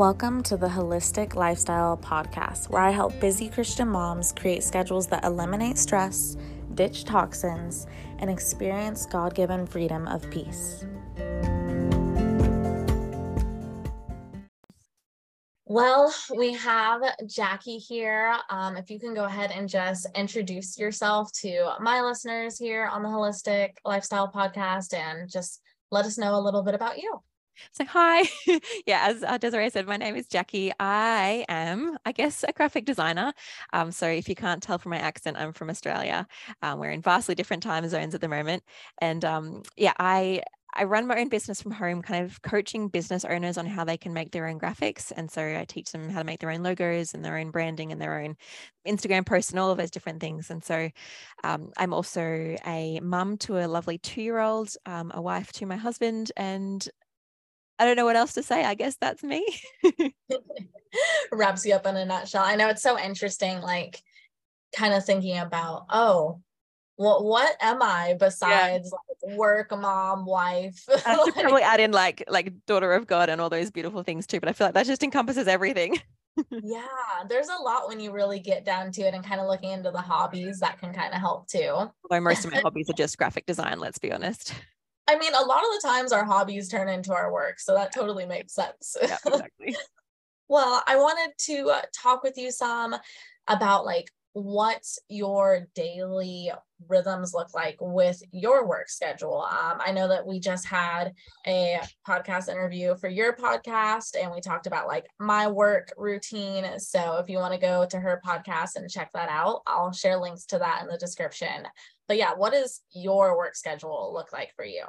Welcome to the Wholistic Lifestyle Podcast, where I help busy Christian moms create schedules that eliminate stress, ditch toxins, and experience God given freedom of peace. Well, we have Jacqui here. Um, if you can go ahead and just introduce yourself to my listeners here on the Wholistic Lifestyle Podcast and just let us know a little bit about you. So, hi. yeah, as uh, Desiree said, my name is Jacqui. I am, I guess, a graphic designer. Um, so, if you can't tell from my accent, I'm from Australia. Um, we're in vastly different time zones at the moment. And um, yeah, I I run my own business from home, kind of coaching business owners on how they can make their own graphics. And so I teach them how to make their own logos and their own branding and their own Instagram posts and all of those different things. And so um, I'm also a mum to a lovely two year old, um, a wife to my husband, and I don't know what else to say. I guess that's me. Wraps you up in a nutshell. I know it's so interesting, like kind of thinking about, oh, what what am I besides yeah. like work, mom, wife? I should probably add in like like daughter of God and all those beautiful things too, but I feel like that just encompasses everything. yeah, there's a lot when you really get down to it and kind of looking into the hobbies that can kind of help too. Although most of my hobbies are just graphic design, let's be honest. I mean, a lot of the times our hobbies turn into our work, so that totally makes sense. Yeah, exactly. well, I wanted to uh, talk with you some about like what your daily rhythms look like with your work schedule. Um, I know that we just had a podcast interview for your podcast and we talked about like my work routine. So if you want to go to her podcast and check that out, I'll share links to that in the description. But yeah, what does your work schedule look like for you?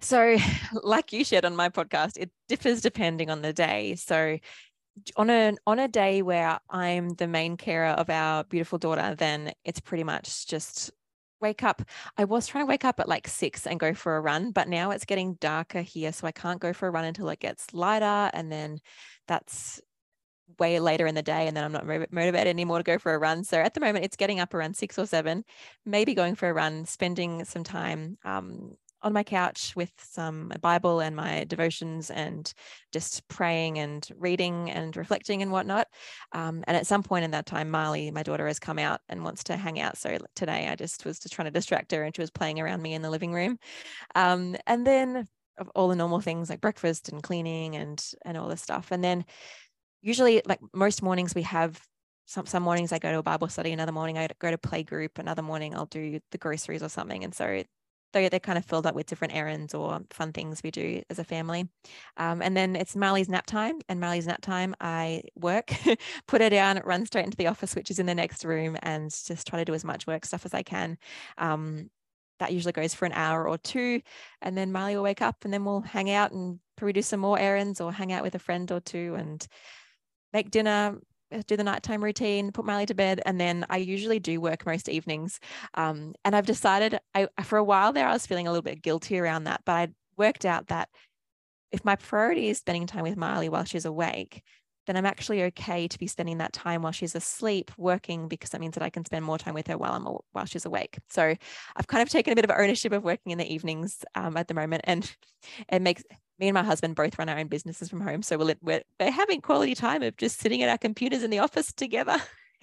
So, like you shared on my podcast, it differs depending on the day. So, on a on a day where I'm the main carer of our beautiful daughter, then it's pretty much just wake up. I was trying to wake up at like six and go for a run, but now it's getting darker here, so I can't go for a run until it gets lighter, and then that's way later in the day, and then I'm not motivated anymore to go for a run. So at the moment, it's getting up around six or seven, maybe going for a run, spending some time um, on my couch with some Bible and my devotions and just praying and reading and reflecting and whatnot. Um, and at some point in that time, Marley, my daughter, has come out and wants to hang out. So today I just was just trying to distract her and she was playing around me in the living room. Um, and then all the normal things like breakfast and cleaning and and all this stuff. And then usually like most mornings we have some some mornings I go to a Bible study, another morning I go to play group, another morning I'll do the groceries or something. And so they're, they're kind of filled up with different errands or fun things we do as a family. Um, and then it's Marley's nap time. And Marley's nap time, I work, put her down, run straight into the office, which is in the next room, and just try to do as much work stuff as I can. Um, that usually goes for an hour or two. And then Marley will wake up and then we'll hang out and probably do some more errands or hang out with a friend or two and make dinner, uh, do the nighttime routine, put Marley to bed, and then I usually do work most evenings. Um, and I've decided, I for a while there, I was feeling a little bit guilty around that, but I worked out that if my priority is spending time with Marley while she's awake, then I'm actually okay to be spending that time while she's asleep working because that means that I can spend more time with her while I'm while she's awake. So I've kind of taken a bit of ownership of working in the evenings um, at the moment, and it makes me and my husband both run our own businesses from home. So we're, we're, we're having quality time of just sitting at our computers in the office together.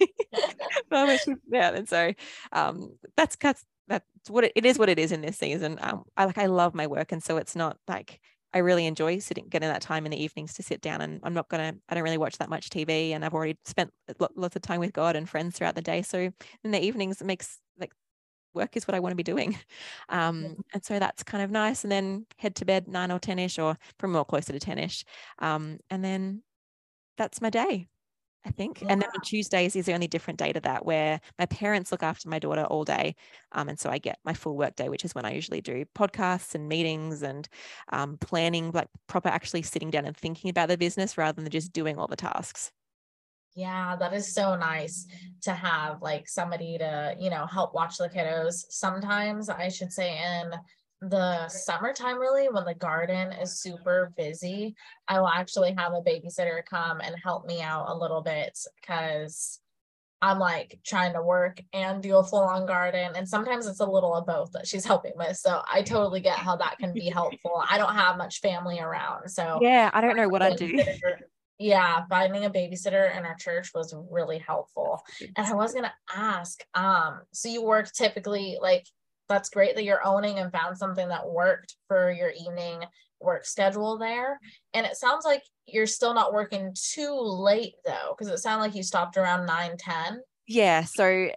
yeah, and so um, that's that's that's what it, it is. What it is in this season. Um, I like I love my work, and so it's not like I really enjoy sitting, getting that time in the evenings to sit down. And I'm not gonna, I don't really watch that much TV, and I've already spent lots of time with God and friends throughout the day. So in the evenings, it makes work is what I want to be doing. Um. And so that's kind of nice. And then head to bed nine or 10 ish, or from more closer to 10 ish. Um, and then that's my day. I think. Yeah. And then on Tuesdays is the only different day to that where my parents look after my daughter all day. Um, and so I get my full work day, which is when I usually do podcasts and meetings and um, planning, like proper actually sitting down and thinking about the business rather than just doing all the tasks. Yeah, that is so nice to have like somebody to, you know, help watch the kiddos. Sometimes I should say in the summertime really when the garden is super busy, I will actually have a babysitter come and help me out a little bit cuz I'm like trying to work and do a full on garden. And sometimes it's a little of both that she's helping with. So I totally get how that can be helpful. I don't have much family around. So yeah, I don't know what I do. Yeah finding a babysitter in our church was really helpful. And i was going to ask um so you work typically like that's great that you're owning and found something that worked for your evening work schedule there. And it sounds like you're still not working too late though because it sounded like you stopped around 9 10 yeah so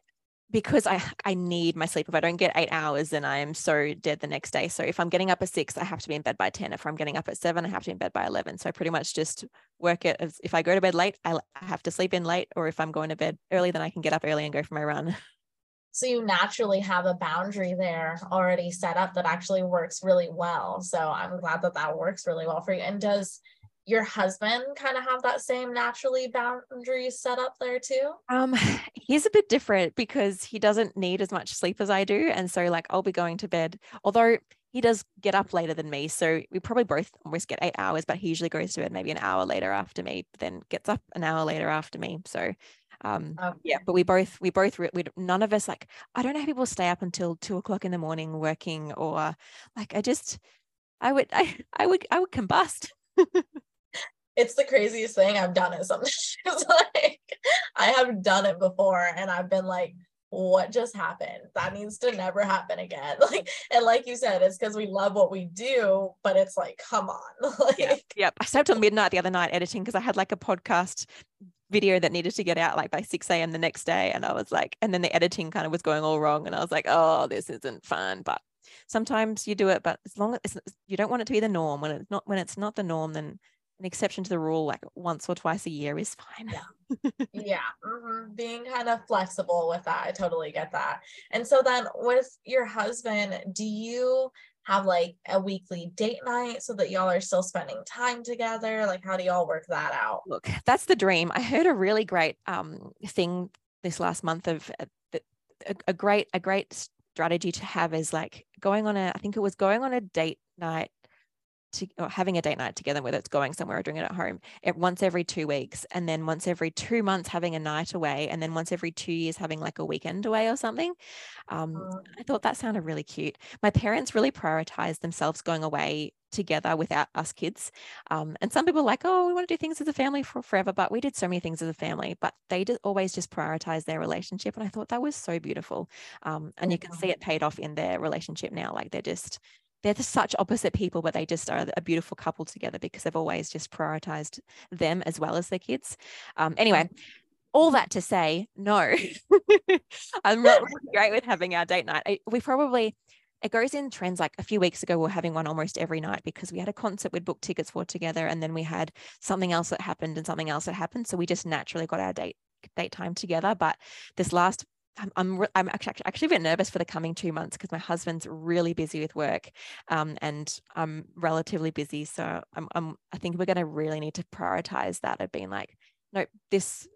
because I I need my sleep. If I don't get eight hours, then I am so dead the next day. So if I'm getting up at six, I have to be in bed by 10. If I'm getting up at seven, I have to be in bed by 11. So I pretty much just work it as if I go to bed late, I have to sleep in late. Or if I'm going to bed early, then I can get up early and go for my run. So you naturally have a boundary there already set up that actually works really well. So I'm glad that that works really well for you. And does your husband kind of have that same naturally boundaries set up there too? Um, he's a bit different because he doesn't need as much sleep as I do. And so like I'll be going to bed, although he does get up later than me. So we probably both almost get eight hours, but he usually goes to bed maybe an hour later after me, then gets up an hour later after me. So um okay. yeah but we both we both we none of us like i don't know how people stay up until two o'clock in the morning working or like i just i would i i would i would combust it's the craziest thing I've done it sometimes. like I have done it before and I've been like, what just happened? That needs to never happen again. Like, and like you said, it's because we love what we do, but it's like, come on. like, yeah. Yep. I slept till midnight the other night editing because I had like a podcast video that needed to get out like by 6 a.m. the next day. And I was like, and then the editing kind of was going all wrong. And I was like, oh, this isn't fun. But sometimes you do it, but as long as you don't want it to be the norm, when it's not when it's not the norm, then an exception to the rule like once or twice a year is fine. Yeah. yeah. Mm-hmm. Being kind of flexible with that. I totally get that. And so then with your husband, do you have like a weekly date night so that y'all are still spending time together? Like how do y'all work that out? Look, that's the dream. I heard a really great um thing this last month of uh, a, a great a great strategy to have is like going on a I think it was going on a date night to having a date night together, whether it's going somewhere or doing it at home, it, once every two weeks, and then once every two months having a night away, and then once every two years having like a weekend away or something. Um, oh. I thought that sounded really cute. My parents really prioritized themselves going away together without us kids. Um, and some people like, oh, we want to do things as a family for forever, but we did so many things as a family, but they just always just prioritize their relationship. And I thought that was so beautiful. Um, and you can see it paid off in their relationship now. Like they're just they're such opposite people, but they just are a beautiful couple together because they've always just prioritized them as well as their kids. Um, anyway, all that to say, no, I'm not really great with having our date night. We probably, it goes in trends. Like a few weeks ago, we are having one almost every night because we had a concert we'd booked tickets for together, and then we had something else that happened and something else that happened. So we just naturally got our date date time together. But this last I'm I'm, I'm actually actually a bit nervous for the coming two months because my husband's really busy with work, um, and I'm relatively busy. So I'm, I'm I think we're going to really need to prioritize that of being like, no, this.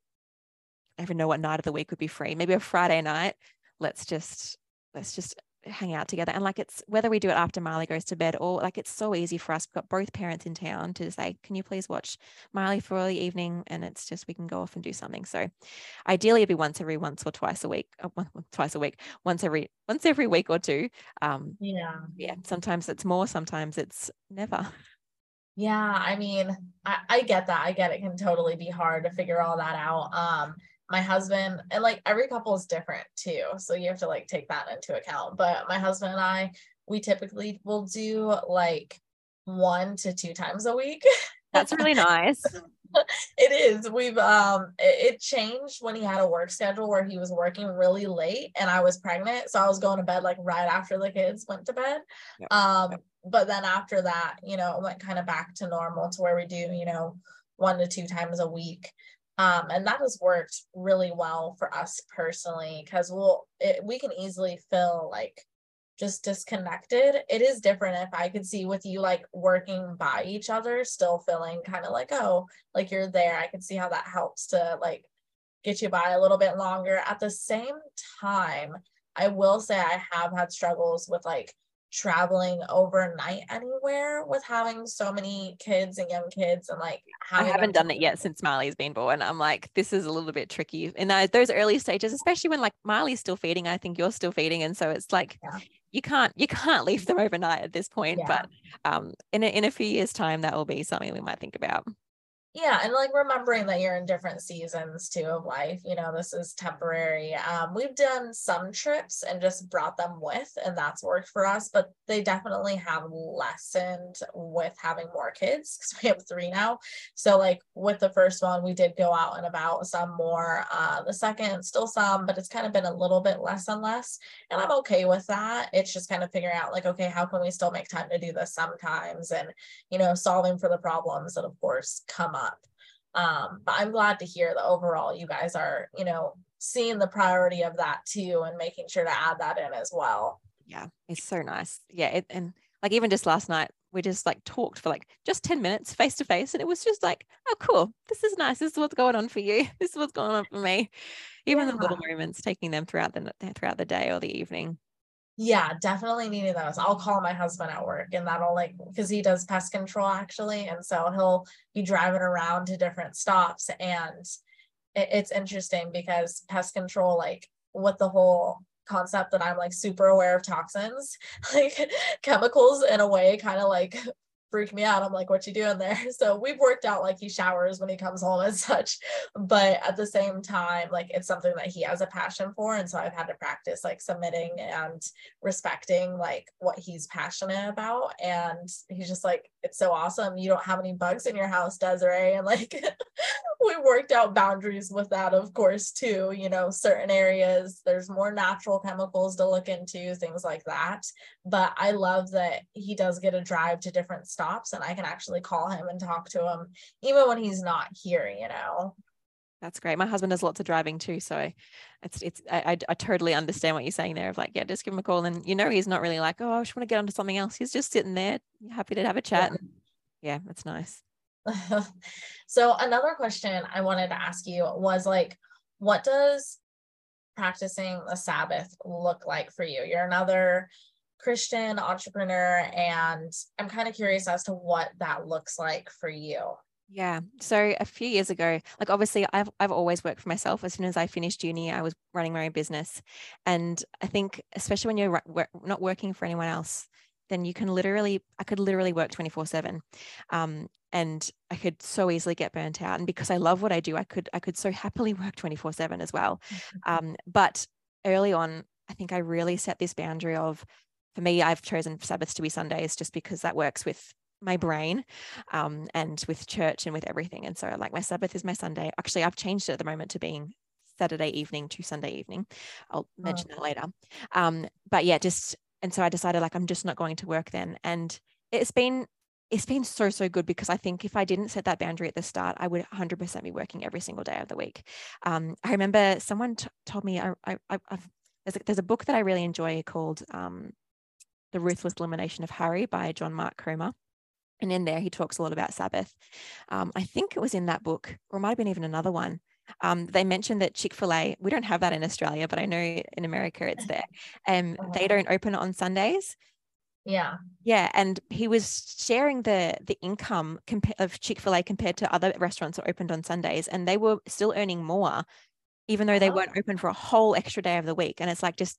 I don't know what night of the week would be free. Maybe a Friday night. Let's just let's just hang out together. And like it's whether we do it after Marley goes to bed or like it's so easy for us. We've got both parents in town to say, can you please watch Marley for the evening? And it's just we can go off and do something. So ideally it'd be once every once or twice a week, uh, twice a week, once every once every week or two. Um yeah. Yeah. Sometimes it's more, sometimes it's never. Yeah, I mean, I, I get that. I get it can totally be hard to figure all that out. Um, my husband and like every couple is different too so you have to like take that into account but my husband and i we typically will do like one to two times a week. That's really nice. It is we've um it, it, changed when he had a work schedule where he was working really late and i was pregnant so i was going to bed like right after the kids went to bed. Um but then after that you know it went kind of back to normal to where we do you know one to two times a week um, and that has worked really well for us personally because we'll it, we can easily feel like just disconnected. It is different if i could see with you like working by each other still feeling kind of like oh like you're there. I can see how that helps to like get you by a little bit longer. At the same time i will say i have had struggles with like traveling overnight anywhere with having so many kids and young kids and like I haven't done it yet since Marley's been born. I'm like, this is a little bit tricky in those early stages, especially when like Marley's still feeding. I think you're still feeding, and so it's like yeah. you can't you can't leave them overnight at this point. Yeah. But um, in a, in a few years' time, that will be something we might think about. Yeah and like remembering that you're in different seasons too of life you know this is temporary. Um, we've done some trips and just brought them with and that's worked for us but they definitely have lessened with having more kids because we have three now. So like with the first one we did go out and about some more uh, the second still some but it's kind of been a little bit less and less and i'm okay with that. It's just kind of figuring out like okay how can we still make time to do this sometimes? And you know solving for the problems that of course come up um, but I'm glad to hear that overall you guys are, you know, seeing the priority of that too and making sure to add that in as well. Yeah, it's so nice. Yeah. It, and like even just last night, we just like talked for like just 10 minutes face to face. And it was just like, oh, cool. This is nice. This is what's going on for you. This is what's going on for me. Even yeah. the little moments, taking them throughout the throughout the day or the evening yeah definitely needing those. I'll call my husband at work and that'll like because he does pest control actually and so he'll be driving around to different stops and it, it's interesting because pest control like with the whole concept that i'm like super aware of toxins like chemicals in a way kind of like freak me out. I'm like, what you doing there? So we've worked out like he showers when he comes home and such. But at the same time, like it's something that he has a passion for. And so I've had to practice like submitting and respecting like what he's passionate about. And he's just like, it's so awesome. You don't have any bugs in your house, Desiree. And like we worked out boundaries with that, of course, too. You know, certain areas, there's more natural chemicals to look into, things like that. But I love that he does get a drive to different stops and I can actually call him and talk to him even when he's not here, you know. That's great. My husband does lots of driving too, so it's it's I, I, I totally understand what you're saying there. Of like, yeah, just give him a call, and you know, he's not really like, oh, I just want to get onto something else. He's just sitting there, happy to have a chat. Yeah, yeah that's nice. so another question I wanted to ask you was like, what does practicing the Sabbath look like for you? You're another Christian entrepreneur, and I'm kind of curious as to what that looks like for you. Yeah. So a few years ago, like obviously I've I've always worked for myself. As soon as I finished uni, I was running my own business. And I think especially when you're not working for anyone else, then you can literally I could literally work 24/7. Um, and I could so easily get burnt out. And because I love what I do, I could I could so happily work 24/7 as well. Um, but early on, I think I really set this boundary of for me, I've chosen Sabbaths to be Sundays just because that works with my brain um, and with church and with everything. And so, like, my Sabbath is my Sunday. Actually, I've changed it at the moment to being Saturday evening to Sunday evening. I'll mention oh. that later. Um, but yeah, just and so I decided like I'm just not going to work then. And it's been it's been so so good because I think if I didn't set that boundary at the start, I would 100% be working every single day of the week. Um, I remember someone t- told me I, I, I've, there's a, there's a book that I really enjoy called um, The Ruthless Elimination of Hurry by John Mark Comer. And in there, he talks a lot about Sabbath. Um, I think it was in that book, or it might have been even another one. Um, they mentioned that Chick fil A, we don't have that in Australia, but I know in America it's there. And um, they don't open on Sundays. Yeah. Yeah. And he was sharing the the income compa- of Chick fil A compared to other restaurants that opened on Sundays. And they were still earning more, even though they oh. weren't open for a whole extra day of the week. And it's like just,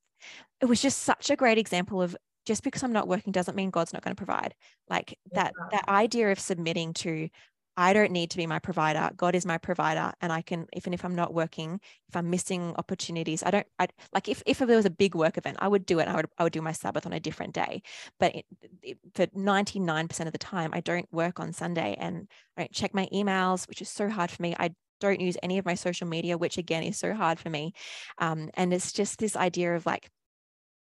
it was just such a great example of just because I'm not working doesn't mean God's not going to provide. Like that yeah. that idea of submitting to I don't need to be my provider. God is my provider. And I can, even if I'm not working, if I'm missing opportunities, I don't, I like if, if there was a big work event, I would do it. I would, I would do my Sabbath on a different day. But it, it, for 99% of the time, I don't work on Sunday and I don't check my emails, which is so hard for me. I don't use any of my social media, which again is so hard for me. Um, and it's just this idea of like,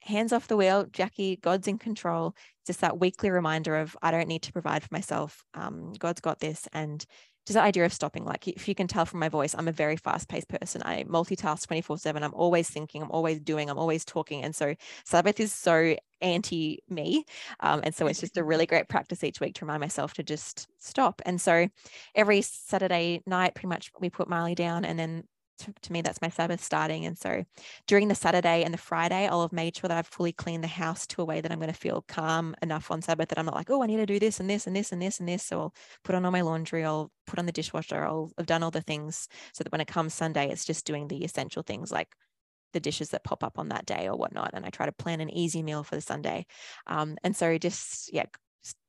hands off the wheel, Jacqui, God's in control. Just that weekly reminder of I don't need to provide for myself. Um, God's got this. And just the idea of stopping. Like if you can tell from my voice, I'm a very fast-paced person. I multitask 24-7. I'm always thinking, I'm always doing, I'm always talking. And so Sabbath is so anti-me. Um, and so it's just a really great practice each week to remind myself to just stop. And so every Saturday night, pretty much we put Marley down and then to, to, me that's my sabbath starting and so during the saturday and the friday i'll have made sure that i've fully cleaned the house to a way that i'm going to feel calm enough on sabbath that i'm not like oh i need to do this and this and this and this and this. So i'll put on all my laundry i'll put on the dishwasher i'll have done all the things so that when it comes sunday it's just doing the essential things like the dishes that pop up on that day or whatnot and i try to plan an easy meal for the sunday. Um, and so just yeah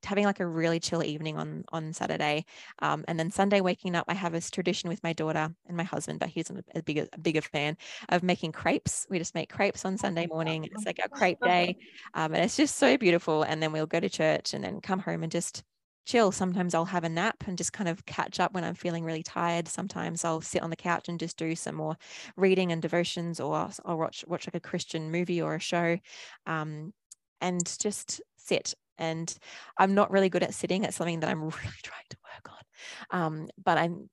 having like a really chill evening on on Saturday. Um, and then Sunday waking up, I have this tradition with my daughter and my husband, but he's a bigger a bigger fan of making crepes. We just make crepes on Sunday morning. It's like our crepe day, um, and it's just so beautiful. And then we'll go to church and then come home and just chill. Sometimes I'll have a nap and just kind of catch up when I'm feeling really tired. Sometimes I'll sit on the couch and just do some more reading and devotions, or I'll, I'll watch watch like a Christian movie or a show, um, and just sit and I'm not really good at sitting. It's something that I'm really trying to work on. Um, but I'm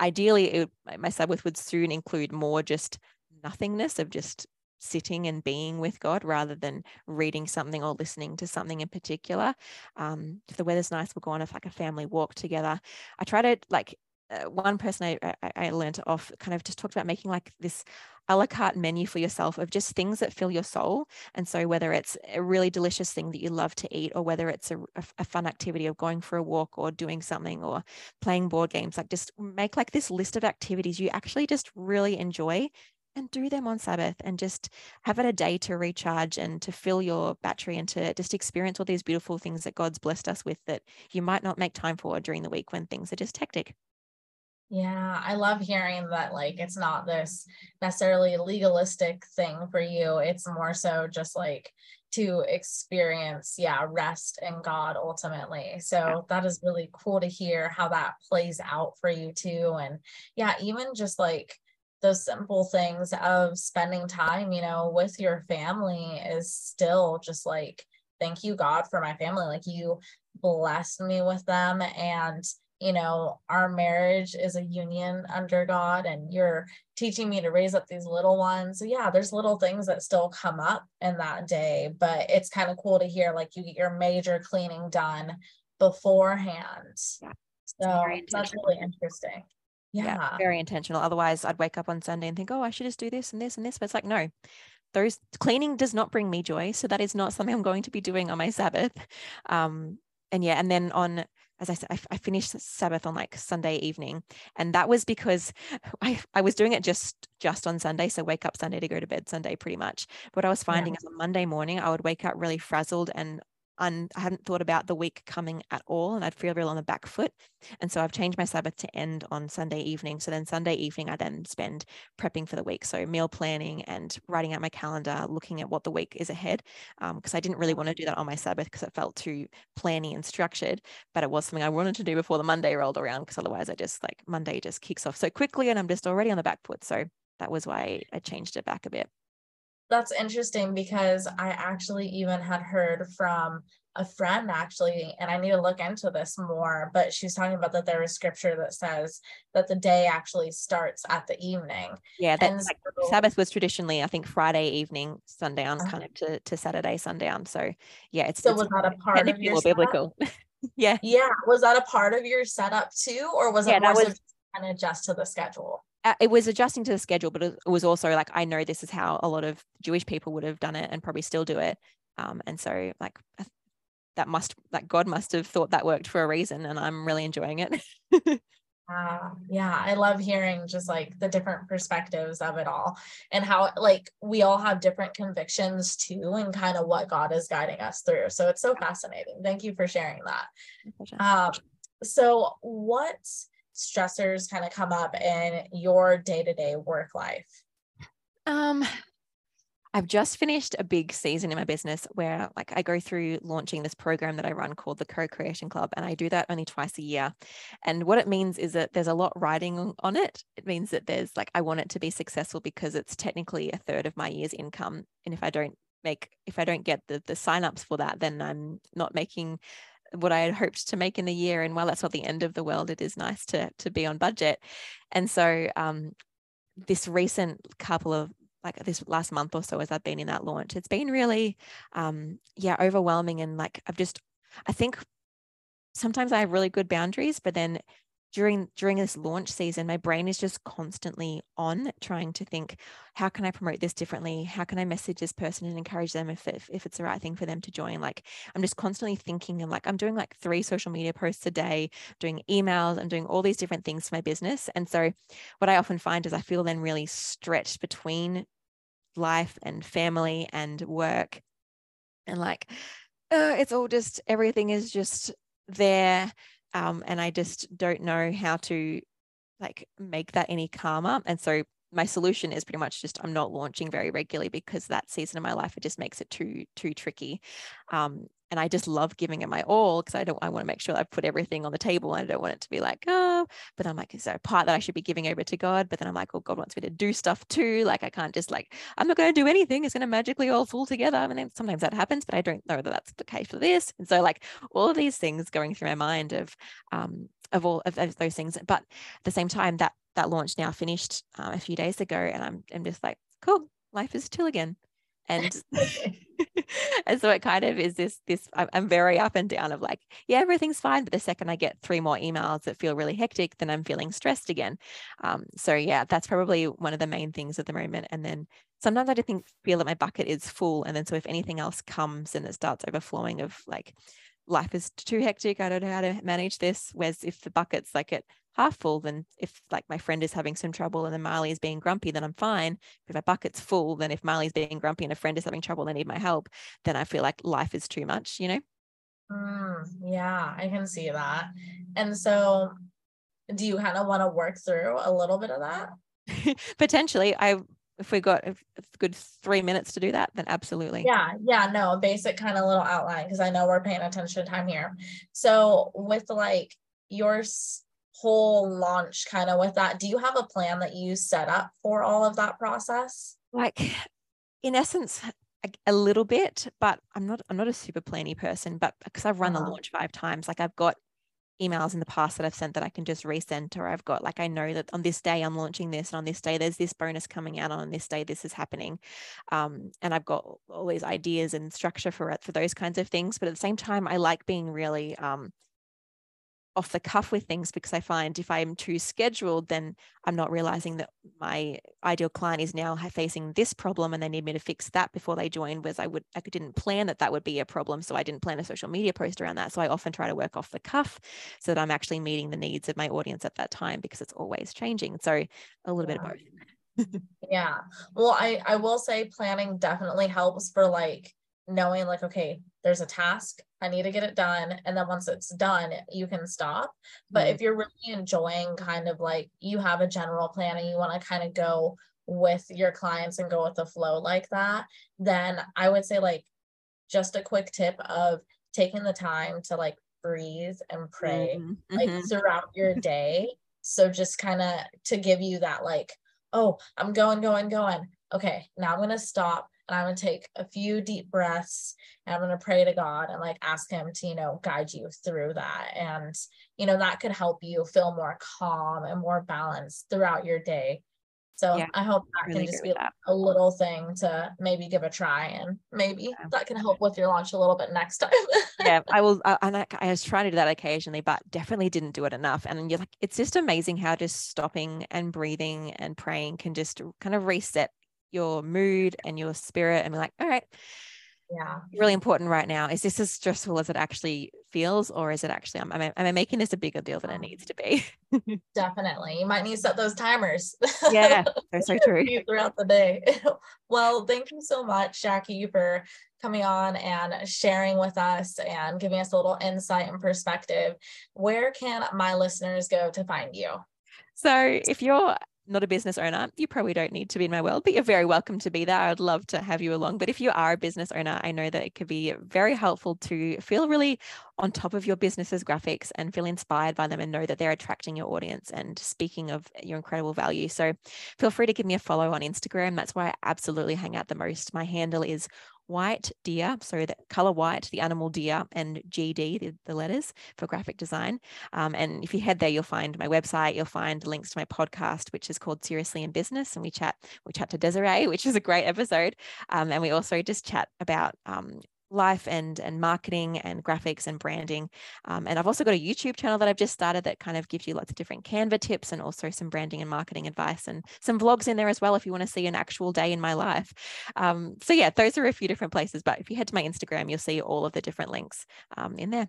ideally it, my Sabbath would soon include more just nothingness of just sitting and being with God rather than reading something or listening to something in particular. Um, if the weather's nice, we'll go on like a family walk together. I try to like uh, one person I, I, I learned off kind of just talked about making like this a la carte menu for yourself of just things that fill your soul. And so, whether it's a really delicious thing that you love to eat, or whether it's a, a, a, fun activity of going for a walk or doing something or playing board games, like just make like this list of activities you actually just really enjoy and do them on Sabbath and just have it a day to recharge and to fill your battery and to just experience all these beautiful things that God's blessed us with that you might not make time for during the week when things are just hectic. Yeah, I love hearing that like it's not this necessarily legalistic thing for you. It's more so just like to experience, yeah, rest in God ultimately. So that is really cool to hear how that plays out for you too. And yeah, even just like those simple things of spending time, you know, with your family is still just like, thank you, God, for my family. Like you blessed me with them. And you know, our marriage is a union under God and you're teaching me to raise up these little ones. So yeah, there's little things that still come up in that day, but it's kind of cool to hear like you get your major cleaning done beforehand. Yeah. So that's really interesting. Yeah. yeah. Very intentional. Otherwise I'd wake up on Sunday and think, oh, I should just do this and this and this. But it's like, no, those cleaning does not bring me joy. So that is not something I'm going to be doing on my Sabbath. Um, and yeah, and then on as I said, I, I, finished Sabbath on like Sunday evening, and that was because I, I was doing it just just on Sunday, so wake up Sunday to go to bed Sunday, pretty much. What I was finding yeah. is on Monday morning, I would wake up really frazzled and un, I hadn't thought about the week coming at all, and I'd feel real on the back foot. And so I've changed my Sabbath to end on Sunday evening. So then Sunday evening, I then spend prepping for the week. So meal planning and writing out my calendar, looking at what the week is ahead. Because um, I didn't really want to do that on my Sabbath because it felt too planning and structured. But it was something I wanted to do before the Monday rolled around because otherwise I just like Monday just kicks off so quickly and I'm just already on the back foot. So that was why I changed it back a bit that's interesting because I actually even had heard from a friend actually, and I need to look into this more, but she's talking about that there is scripture that says that the day actually starts at the evening. Yeah, that's like so, Sabbath was traditionally, I think, Friday evening, sundown, uh-huh. kind of to, to Saturday, sundown. So yeah, it's so was that a part of your biblical? yeah. Yeah. Was that a part of your setup too, or was it yeah, more was, so kind of adjust to the schedule? It was adjusting to the schedule, but it was also like I know this is how a lot of Jewish people would have done it and probably still do it. Um, and so like that must like God must have thought that worked for a reason, and I'm really enjoying it. uh, yeah, I love hearing just like the different perspectives of it all and how like we all have different convictions too, and kind of what God is guiding us through. So it's so fascinating. Thank you for sharing that. Um, so what stressors kind of come up in your day-to-day work life? Um, I've just finished a big season in my business where like I go through launching this program that I run called the Co-Creation Club and I do that only twice a year. And what it means is that there's a lot riding on it. It means that there's like I want it to be successful because it's technically a third of my year's income and if I don't make if I don't get the the signups for that then I'm not making what I had hoped to make in the year. And while that's not the end of the world, it is nice to to be on budget. And so um, this recent couple of like this last month or so as I've been in that launch, it's been really um, yeah overwhelming and like I've just I think sometimes I have really good boundaries, but then during during this launch season my brain is just constantly on trying to think how can i promote this differently? How can i message this person and encourage them if, if, if it's the right thing for them to join? Like i'm just constantly thinking and like i'm doing like three social media posts a day doing emails i'm doing all these different things for my business. And so what i often find is i feel then really stretched between life and family and work. And like uh, it's all just everything is just there um, and i just don't know how to like make that any calmer and so my solution is pretty much just I'm not launching very regularly because that season of my life it just makes it too too tricky. Um, and I just love giving it my all because I don't I want to make sure I put everything on the table and I don't want it to be like oh but I'm like is there a part that I should be giving over to God? But then I'm like oh God wants me to do stuff too. Like I can't just like I'm not going to do anything it's going to magically all fall together. And then sometimes that happens but I don't know that that's the case for this. And so like all of these things going through my mind of um of all of those things but at the same time that that launch now finished um, a few days ago and I'm, I'm just like cool life is chill again and and so it kind of is this this I'm very up and down of like yeah everything's fine but the second I get three more emails that feel really hectic then I'm feeling stressed again. Um, so yeah that's probably one of the main things at the moment. And then sometimes I do think feel that my bucket is full. And then so if anything else comes and it starts overflowing of like life is too hectic I don't know how to manage this whereas if the bucket's like at half full, then if like my friend is having some trouble and then Marley is being grumpy, then I'm fine. If my bucket's full, then if Marley's being grumpy and a friend is having trouble, they need my help, then I feel like life is too much, you know? Mm, yeah, I can see that. And so do you kind of want to work through a little bit of that? Potentially. I if we got a good three minutes to do that, then absolutely. Yeah, yeah, no, basic kind of little outline because I know we're paying attention to time here. So with like your whole launch kind of with that do you have a plan that you set up for all of that process like in essence a, a little bit but i'm not i'm not a super planny person but because i've run uh-huh. the launch five times like i've got emails in the past that I've sent that I can just resend or I've got like I know that on this day I'm launching this and on this day there's this bonus coming out on this day this is happening. Um, and I've got all these ideas and structure for for those kinds of things but at the same time I like being really um, off the cuff with things because I find if I'm too scheduled, then I'm not realizing that my ideal client is now facing this problem and they need me to fix that before they join. Whereas I would, I didn't plan that that would be a problem. So I didn't plan a social media post around that. So I often try to work off the cuff so that I'm actually meeting the needs of my audience at that time because it's always changing. So a little yeah. bit of both. yeah. Well, I, I will say planning definitely helps for like knowing like, okay, there's a task i need to get it done and then once it's done you can stop but mm-hmm. if you're really enjoying kind of like you have a general plan and you want to kind of go with your clients and go with the flow like that then i would say like just a quick tip of taking the time to like breathe and pray mm-hmm. like mm-hmm. throughout your day so just kind of to give you that like oh i'm going going going okay now i'm going to stop and I'm going to take a few deep breaths and I'm going to pray to God and like ask Him to, you know, guide you through that. And, you know, that could help you feel more calm and more balanced throughout your day. So yeah, I hope that really can just be that. a little thing to maybe give a try and maybe yeah. that can help with your launch a little bit next time. yeah, I will. And I, I was trying to do that occasionally, but definitely didn't do it enough. And you're like, it's just amazing how just stopping and breathing and praying can just kind of reset your mood and your spirit and be like, all right, yeah, really important right now. Is this as stressful as it actually feels, or is it actually, am I, am I making this a bigger deal than it um, needs to be? Definitely. You might need to set those timers. Yeah, that's so true. throughout the day. well, thank you so much, Jacqui, for coming on and sharing with us and giving us a little insight and perspective. Where can my listeners go to find you? So, if you're not a business owner, you probably don't need to be in my world, but you're very welcome to be there. I'd love to have you along. But if you are a business owner, I know that it could be very helpful to feel really on top of your business's graphics and feel inspired by them and know that they're attracting your audience and speaking of your incredible value. So feel free to give me a follow on Instagram. That's where I absolutely hang out the most. My handle is white deer, so the color white, the animal deer, and GD, the, the letters for graphic design. Um, and if you head there, you'll find my website. You'll find links to my podcast, which is called Seriously in Business, and we chat we chat to Desiree, which is a great episode. Um, and we also just chat about um, life and and marketing and graphics and branding um, and i've also got a youtube channel that i've just started that kind of gives you lots of different canva tips and also some branding and marketing advice and some vlogs in there as well if you want to see an actual day in my life. Um, so yeah those are a few different places but if you head to my instagram you'll see all of the different links um, in there.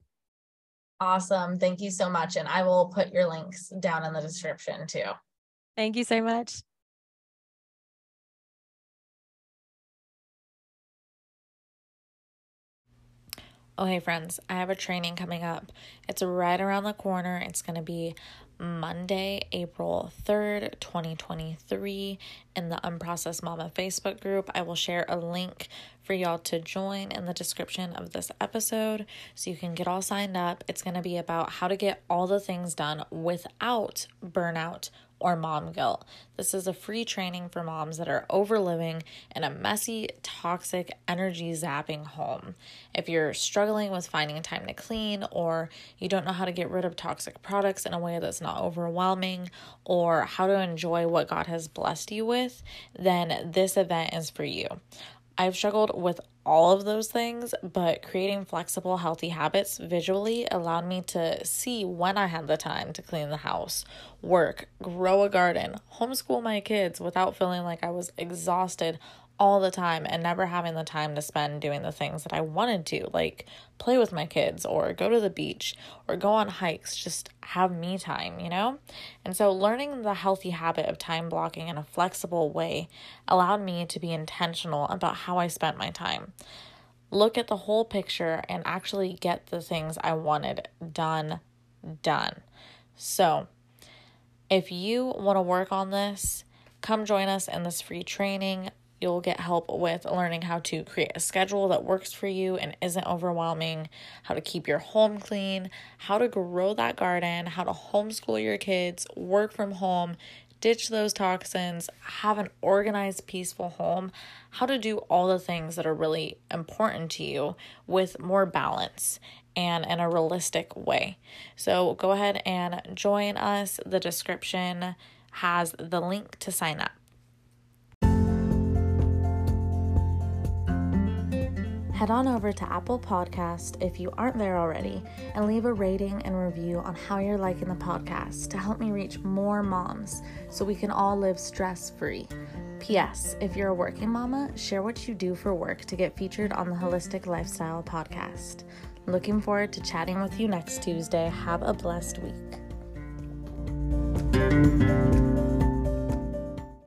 Awesome. Thank you so much and i will put your links down in the description too. Thank you so much Oh, hey, friends, I have a training coming up. It's right around the corner. It's going to be Monday, April 3rd, 2023, in the Unprocessed Momma Facebook group. I will share a link for y'all to join in the description of this episode so you can get all signed up. It's going to be about how to get all the things done without burnout or mom guilt. This is a free training for moms that are overliving in a messy, toxic, energy zapping home. If you're struggling with finding time to clean, or you don't know how to get rid of toxic products in a way that's not overwhelming, or how to enjoy what God has blessed you with, then this event is for you. I've struggled with all of those things, but creating flexible, healthy habits visually allowed me to see when I had the time to clean the house, work, grow a garden, homeschool my kids without feeling like I was exhausted all the time and never having the time to spend doing the things that I wanted to, like play with my kids or go to the beach or go on hikes, just have me time, you know? And so learning the healthy habit of time blocking in a flexible way allowed me to be intentional about how I spent my time. Look at the whole picture and actually get the things I wanted done, done. So, if you want to work on this, come join us in this free training. You'll get help with learning how to create a schedule that works for you and isn't overwhelming, how to keep your home clean, how to grow that garden, how to homeschool your kids, work from home, ditch those toxins, have an organized, peaceful home, how to do all the things that are really important to you with more balance and in a realistic way. So go ahead and join us. The description has the link to sign up. Head on over to Apple Podcast if you aren't there already and leave a rating and review on how you're liking the podcast to help me reach more moms so we can all live stress free. P.S. If you're a working mama, share what you do for work to get featured on the Wholistic Lifestyle podcast. Looking forward to chatting with you next Tuesday. Have a blessed week.